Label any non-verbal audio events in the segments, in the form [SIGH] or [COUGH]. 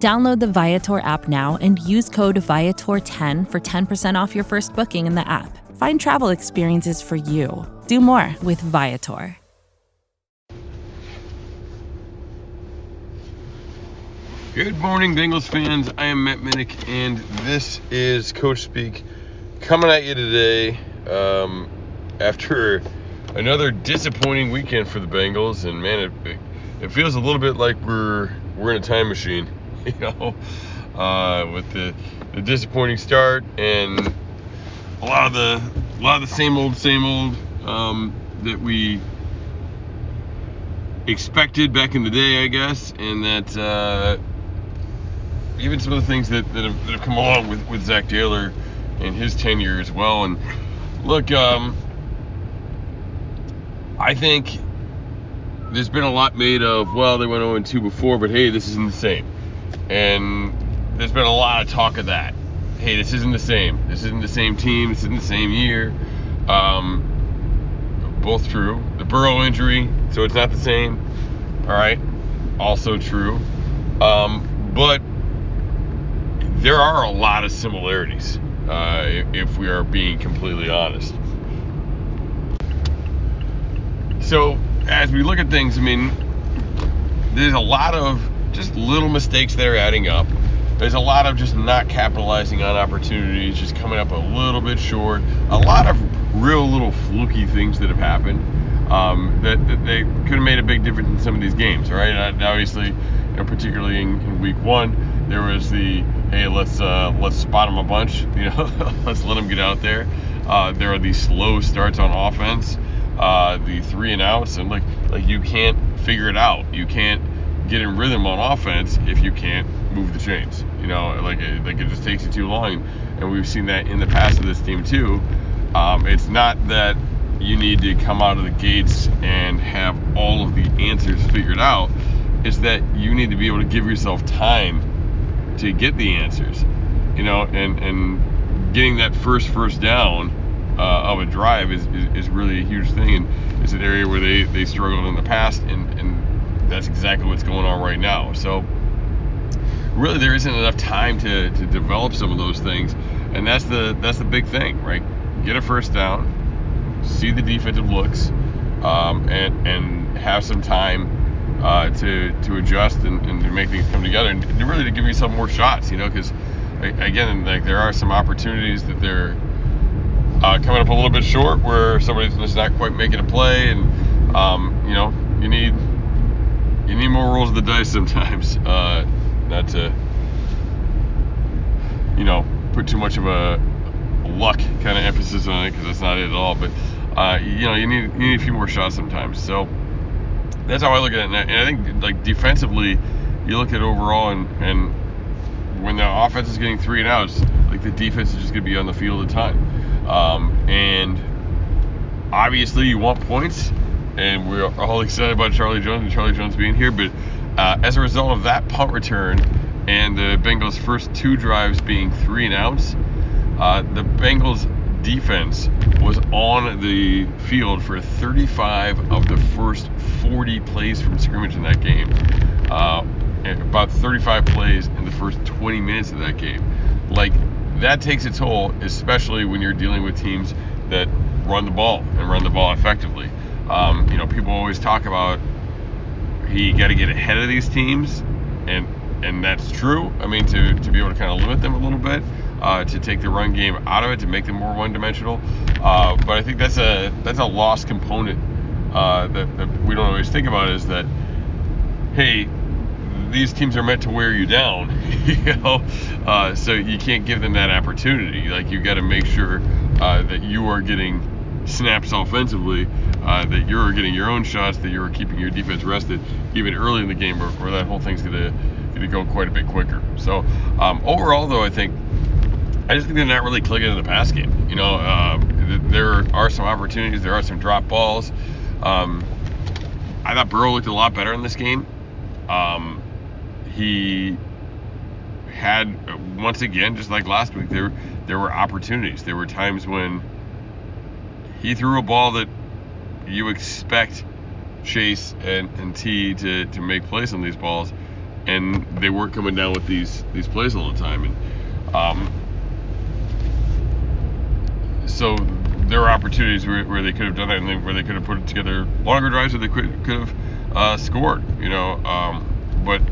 Download the Viator app now and use code Viator10 for 10% off your first booking in the app. Find travel experiences for you. Do more with Viator. Good morning, Bengals fans. I am Matt Minnick, and this is Coach Speak coming at you today um, after another disappointing weekend for the Bengals. And man, it, it feels a little bit like we're we're in a time machine. [LAUGHS] you know, uh, with the, the disappointing start and a lot of the a lot of the same old same old um, that we expected back in the day, I guess, and that uh, even some of the things that, that, have, that have come along with, with Zac Taylor and his tenure as well. And look, um, I think there's been a lot made of, well, they went 0 2 before, but hey, this isn't the same. And there's been a lot of talk of that. Hey, this isn't the same. This isn't the same team. This isn't the same year. Um, both true. The Burrow injury, so it's not the same. All right, also true. Um, but there are a lot of similarities, uh, if we are being completely honest. So, as we look at things, I mean, there's a lot of just little mistakes that are adding up. There's a lot of just not capitalizing on opportunities, just coming up a little bit short. A lot of real little fluky things that have happened um, that, that, they could have made a big difference in some of these games, right? And obviously, you know, particularly in, in, week one, there was the hey, let's uh, let's spot them a bunch, [LAUGHS] you know, let's let them get out there. Uh, there are these slow starts on offense, uh, the three and outs, and like like you can't figure it out. You can't get in rhythm on offense if you can't move the chains. You know, like it, like it just takes you too long, and we've seen that in the past of this team too. Um, it's not that you need to come out of the gates and have all of the answers figured out. It's that you need to be able to give yourself time to get the answers. You know, and and getting that first first down uh, of a drive is, is, is, really a huge thing, and it's an area where they, they struggled in the past, and, and that's exactly what's going on right now. So really, there isn't enough time to, to develop some of those things, and that's the that's the big thing, right? Get a first down, see the defensive looks, um, and and have some time uh, to to adjust and, and, to make things come together, and really to give yourself more shots, you know, because again, like there are some opportunities that they're uh, coming up a little bit short where somebody's not quite making a play, and um, you know, you need you need more rolls of the dice sometimes. [LAUGHS] Uh, not to, you know, put too much of a luck kind of emphasis on it because that's not it at all. But uh, you know, you need you need a few more shots sometimes. So that's how I look at it. And I, think like defensively, you look at overall and and when the offense is getting three and outs, like the defense is just going to be on the field a ton. Um, and obviously, you want points and we're all excited about Charlie Jones and Charlie Jones being here. But uh, as a result of that punt return and the Bengals' first two drives being three and outs, uh, the Bengals' defense was on the field for 35 of the first 40 plays from scrimmage in that game. Uh, about 35 plays in the first 20 minutes of that game. Like, that takes a toll, especially when you're dealing with teams that run the ball and run the ball effectively. Um, you know, people always talk about he got to get ahead of these teams, and and that's true. I mean, to, to be able to kind of limit them a little bit, uh, to take the run game out of it, to make them more one-dimensional. Uh, but I think that's a that's a lost component uh, that, that we don't always think about is that, hey, these teams are meant to wear you down, [LAUGHS] you know. Uh, so you can't give them that opportunity. Like you got to make sure uh, that you are getting snaps offensively, uh, that you're getting your own shots, that you're keeping your defense rested, even early in the game, where that whole thing's gonna gonna go quite a bit quicker. So um, overall, though, I think I just think they're not really clicking in the pass game. You know, uh, there are some opportunities, there are some drop balls. Um, I thought Burrow looked a lot better in this game. Um, he had once again, just like last week, there there were opportunities. There were times when he threw a ball that you expect Chase and, and Tee to, to make plays on these balls, and they weren't coming down with these these plays all the time. And um, so there were opportunities where, where they could have done that, and they, where they could have put together longer drives, where they could could have uh, scored. You know, um, but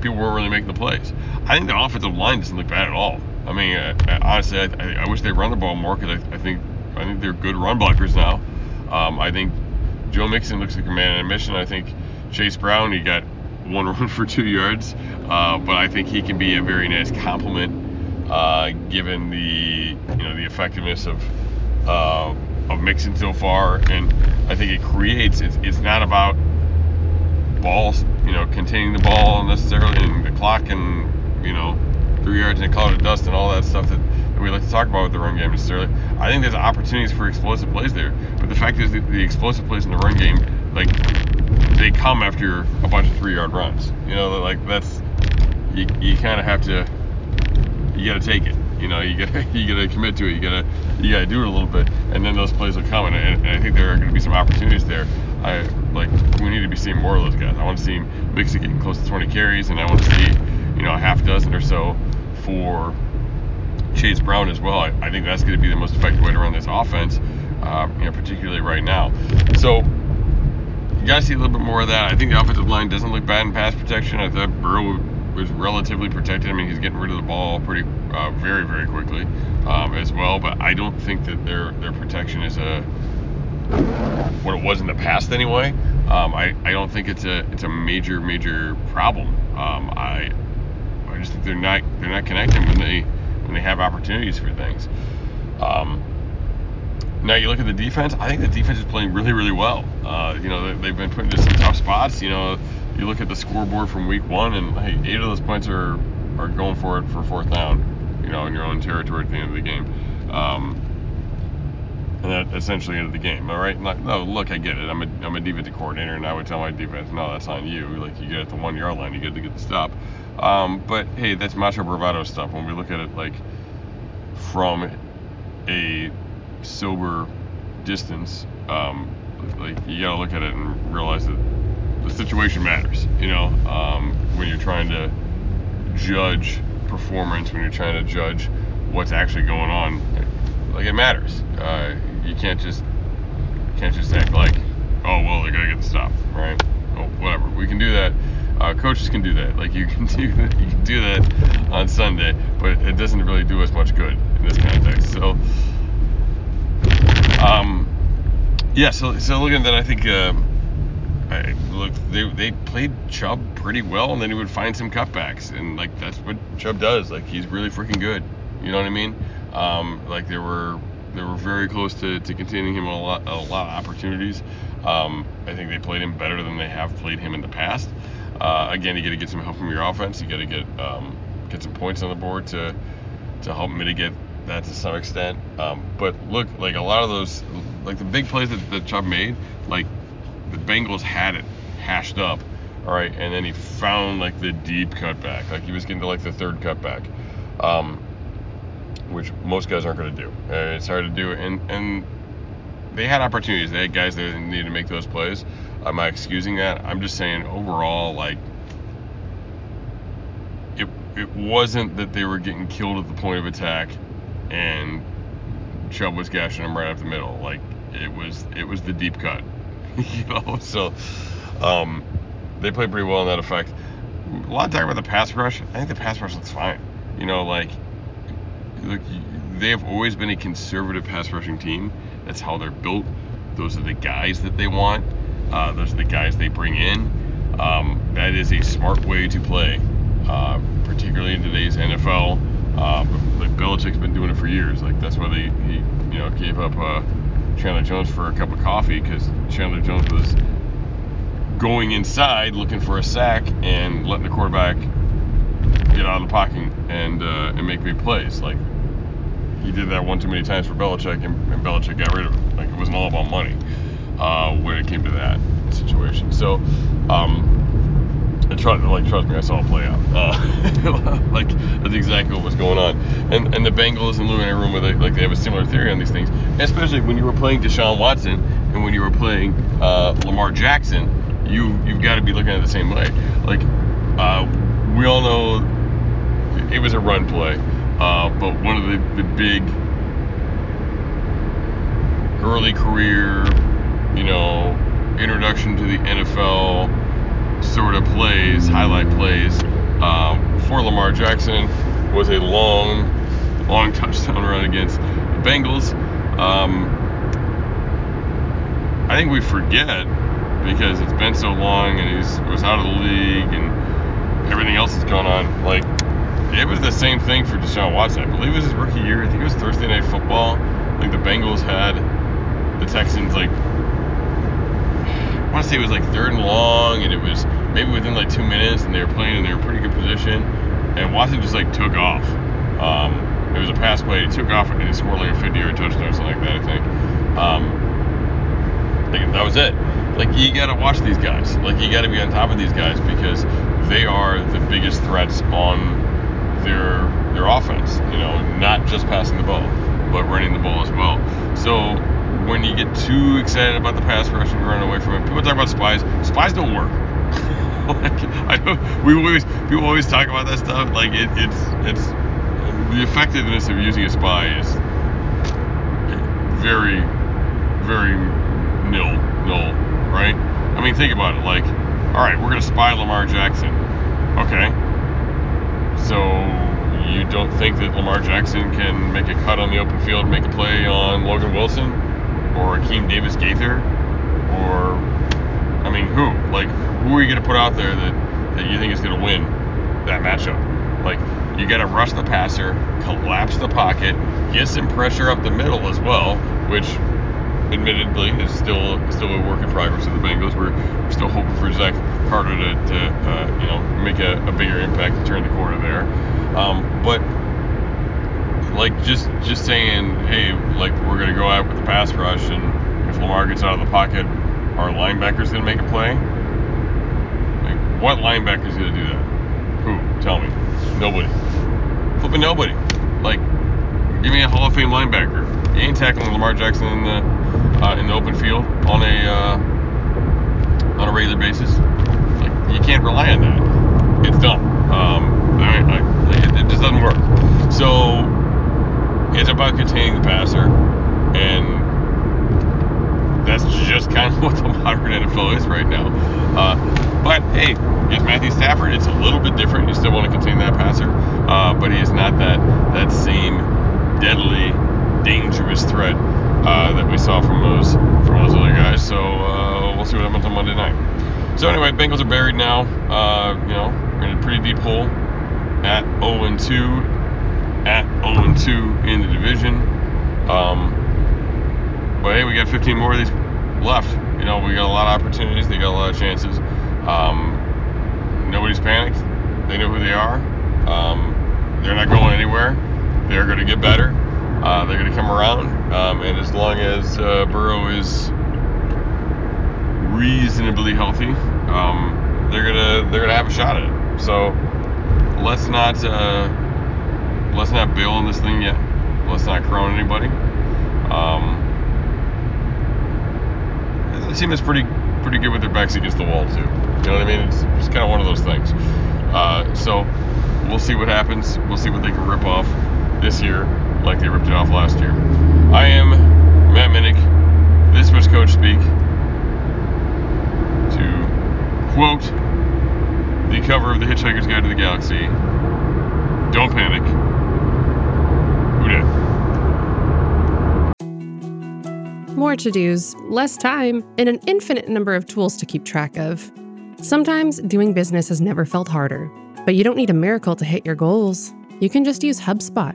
people weren't really making the plays. I think the offensive line doesn't look bad at all. I mean, uh, honestly, I, I, I, wish they run the ball more because I, I, think I think they're good run blockers now. Um, I think Joe Mixon looks like a man in a mission. I think Chase Brown, he got one [LAUGHS] run for two yards, uh, but I think he can be a very nice complement uh, given the you know the effectiveness of uh, of Mixon so far, and I think it creates. It's, it's not about balls, you know, containing the ball necessarily, and the clock, and you know, three yards in a cloud of dust, and all that stuff that, we like to talk about with the run game necessarily. I think there's opportunities for explosive plays there, but the fact is that the explosive plays in the run game, like, they come after a bunch of three-yard runs. You know, like that's you, you kind of have to you got to take it. You know, you got [LAUGHS] you got to commit to it. You got to you got to do it a little bit, and then those plays will come. And, and I think there are going to be some opportunities there. I like we need to be seeing more of those guys. I want to see Mixon getting close to 20 carries, and I want to see you know a half dozen or so for Chase Brown as well. I, I think that's going to be the most effective way to run this offense, uh, you know, particularly right now. So you got to see a little bit more of that. I think the offensive line doesn't look bad in pass protection. I thought Burrow was relatively protected. I mean, he's getting rid of the ball pretty, uh, very, very quickly um, as well. But I don't think that their their protection is a what it was in the past anyway. Um, I, I don't think it's a it's a major major problem. Um, I I just think they're not they're not connecting when they when they have opportunities for things. Um, now you look at the defense. I think the defense is playing really really well. Uh, you know they've been put into some tough spots. You know you look at the scoreboard from week one, and hey, eight of those points are are going for it for fourth down. You know in your own territory at the end of the game. Um, and essentially ended the game. All right, like, no, look, I get it. I'm a, I'm a defensive coordinator, and I would tell my defense, no, that's on you. Like you get at the one yard line, you get to get the stop. Um, but hey, that's macho bravado stuff. When we look at it like from a sober distance, um, like you gotta look at it and realize that the situation matters. You know, um, when you're trying to judge performance, when you're trying to judge what's actually going on, like it matters. Uh, can't just can't just act like, oh well, they gotta get the stop, right? Oh, whatever. We can do that. Uh, coaches can do that. Like you can [LAUGHS] do you can do that on Sunday, but it doesn't really do us much good in this context. So, um, yeah. So so looking at that, I think. Uh, I, look, they, they played Chubb pretty well, and then he would find some cutbacks, and like that's what Chubb does. Like he's really freaking good. You know what I mean? Um, like there were they were very close to, to containing him a lot a lot of opportunities. Um, I think they played him better than they have played him in the past. Uh, again, you got to get some help from your offense. You got to get um, get some points on the board to to help mitigate that to some extent. Um, but look, like a lot of those, like the big plays that, that Chubb made, like the Bengals had it hashed up, all right, and then he found like the deep cutback, like he was getting to like the third cutback. Um, which most guys aren't going to do. Uh, it's hard to do, and and they had opportunities. They had guys that needed to make those plays. Am I excusing that? I'm just saying overall, like it it wasn't that they were getting killed at the point of attack, and Chubb was gashing them right up the middle. Like it was it was the deep cut, [LAUGHS] you know. So um, they played pretty well in that effect. A lot of talk about the pass rush. I think the pass rush looks fine. You know, like they have always been a conservative pass rushing team. That's how they're built. Those are the guys that they want. Uh, those are the guys they bring in. Um, that is a smart way to play, uh, particularly in today's NFL. Uh, like Belichick's been doing it for years. Like that's why they he you know gave up uh, Chandler Jones for a cup of coffee because Chandler Jones was going inside looking for a sack and letting the quarterback get out of the pocket and uh, and make big plays. Like he did that one too many times for Belichick, and, and Belichick got rid of him. Like it wasn't all about money uh, when it came to that situation. So. Um, and trust, like, trust me, I saw it play out. Uh, [LAUGHS] like, that's exactly what was going on. And and the Bengals and Lou Anarumo with it, like, they have a similar theory on these things. Especially when you were playing Deshaun Watson and when you were playing uh, Lamar Jackson, you you've got to be looking at the same way. Like, uh, we all know it was a run play, uh, but one of the, the big early career, you know, introduction to the NFL sort of plays, highlight plays um, for Lamar Jackson was a long, long [LAUGHS] touchdown run against the Bengals. Um, I think we forget because it's been so long and he's was out of the league and everything else has gone on. Like it was the same thing for Deshaun Watson. I believe it was his rookie year. I think it was Thursday Night Football. Like the Bengals had the Texans like I want to say it was like third and long, and it was maybe within like two minutes, and they were playing and they were in their pretty good position, and Watson just like took off. Um, it was a pass play. He took off and he scored like a 50-yard touchdown or something like that. I think. Um, like, that was it. Like you got to watch these guys. Like you got to be on top of these guys because they are the biggest threats on their their offense. You know, not just passing the ball, but running the ball as well. So when you get too excited about the pass rush and run away from it, people talk about spies. Spies don't work. [LAUGHS] like, I know we always people always talk about that stuff. Like it, it's it's the effectiveness of using a spy is very very nil null, right? I mean, think about it. Like, all right, we're gonna spy Lamar Jackson. Okay, so you don't think that Lamar Jackson can make a cut on the open field, make a play on Logan Wilson or Akeem Davis Gaither, or I mean, who? Like, who are you going to put out there that, that you think is going to win that matchup? Like, you got to rush the passer, collapse the pocket, get some pressure up the middle as well, which admittedly is still still a work in progress of the Bengals. We're, we're still hoping for Zach Carter to, to uh, you know make a, a, bigger impact to turn the corner there. Um, but like just just saying, hey, like we're gonna go out with the pass rush, and if Lamar gets out of the pocket, our linebacker's gonna make a play. Like What linebacker's to do that? Who? Tell me. Nobody. Flipping nobody. Like, give me a Hall of Fame linebacker. You ain't tackling Lamar Jackson in the uh, in the open field on a uh, on a regular basis. Like, you can't rely on that. It's dumb. Um, I I, it, it just doesn't work. So it's about containing the passer, and that's just kind of [LAUGHS] what the modern NFL is right now. Uh, but hey, if Matthew Stafford, it's a little bit different. You still want to contain that passer, uh, but he is not that that same deadly, dangerous threat uh, that we saw from those from those other guys. So uh, we'll see what happens on Monday night. So anyway, Bengals are buried now. Uh, you know, we're in a pretty deep hole at 0 and 2, at 0 and 2 in the division. Um, but hey, we got 15 more of these left. You know, we got a lot of opportunities. They got a lot of chances. Um, nobody's panicked. They know who they are. Um, they're not going anywhere. They're going to get better. Uh, they're going to come around. Um, and as long as uh, Burrow is reasonably healthy, um, they're gonna they're gonna have a shot at it. So let's not uh, let's not bail on this thing yet. Let's not crown anybody. Um, the team is pretty pretty good with their backs against the wall too. You know what I mean? It's, it's kind of one of those things. Uh, so we'll see what happens. We'll see what they can rip off this year, like they ripped it off last year. I am Matt Minnick. This was Coach Speak. To quote the cover of the Hitchhiker's Guide to the Galaxy, "Don't panic." Who did? More to dos, less time, and an infinite number of tools to keep track of. Sometimes doing business has never felt harder, but you don't need a miracle to hit your goals. You can just use HubSpot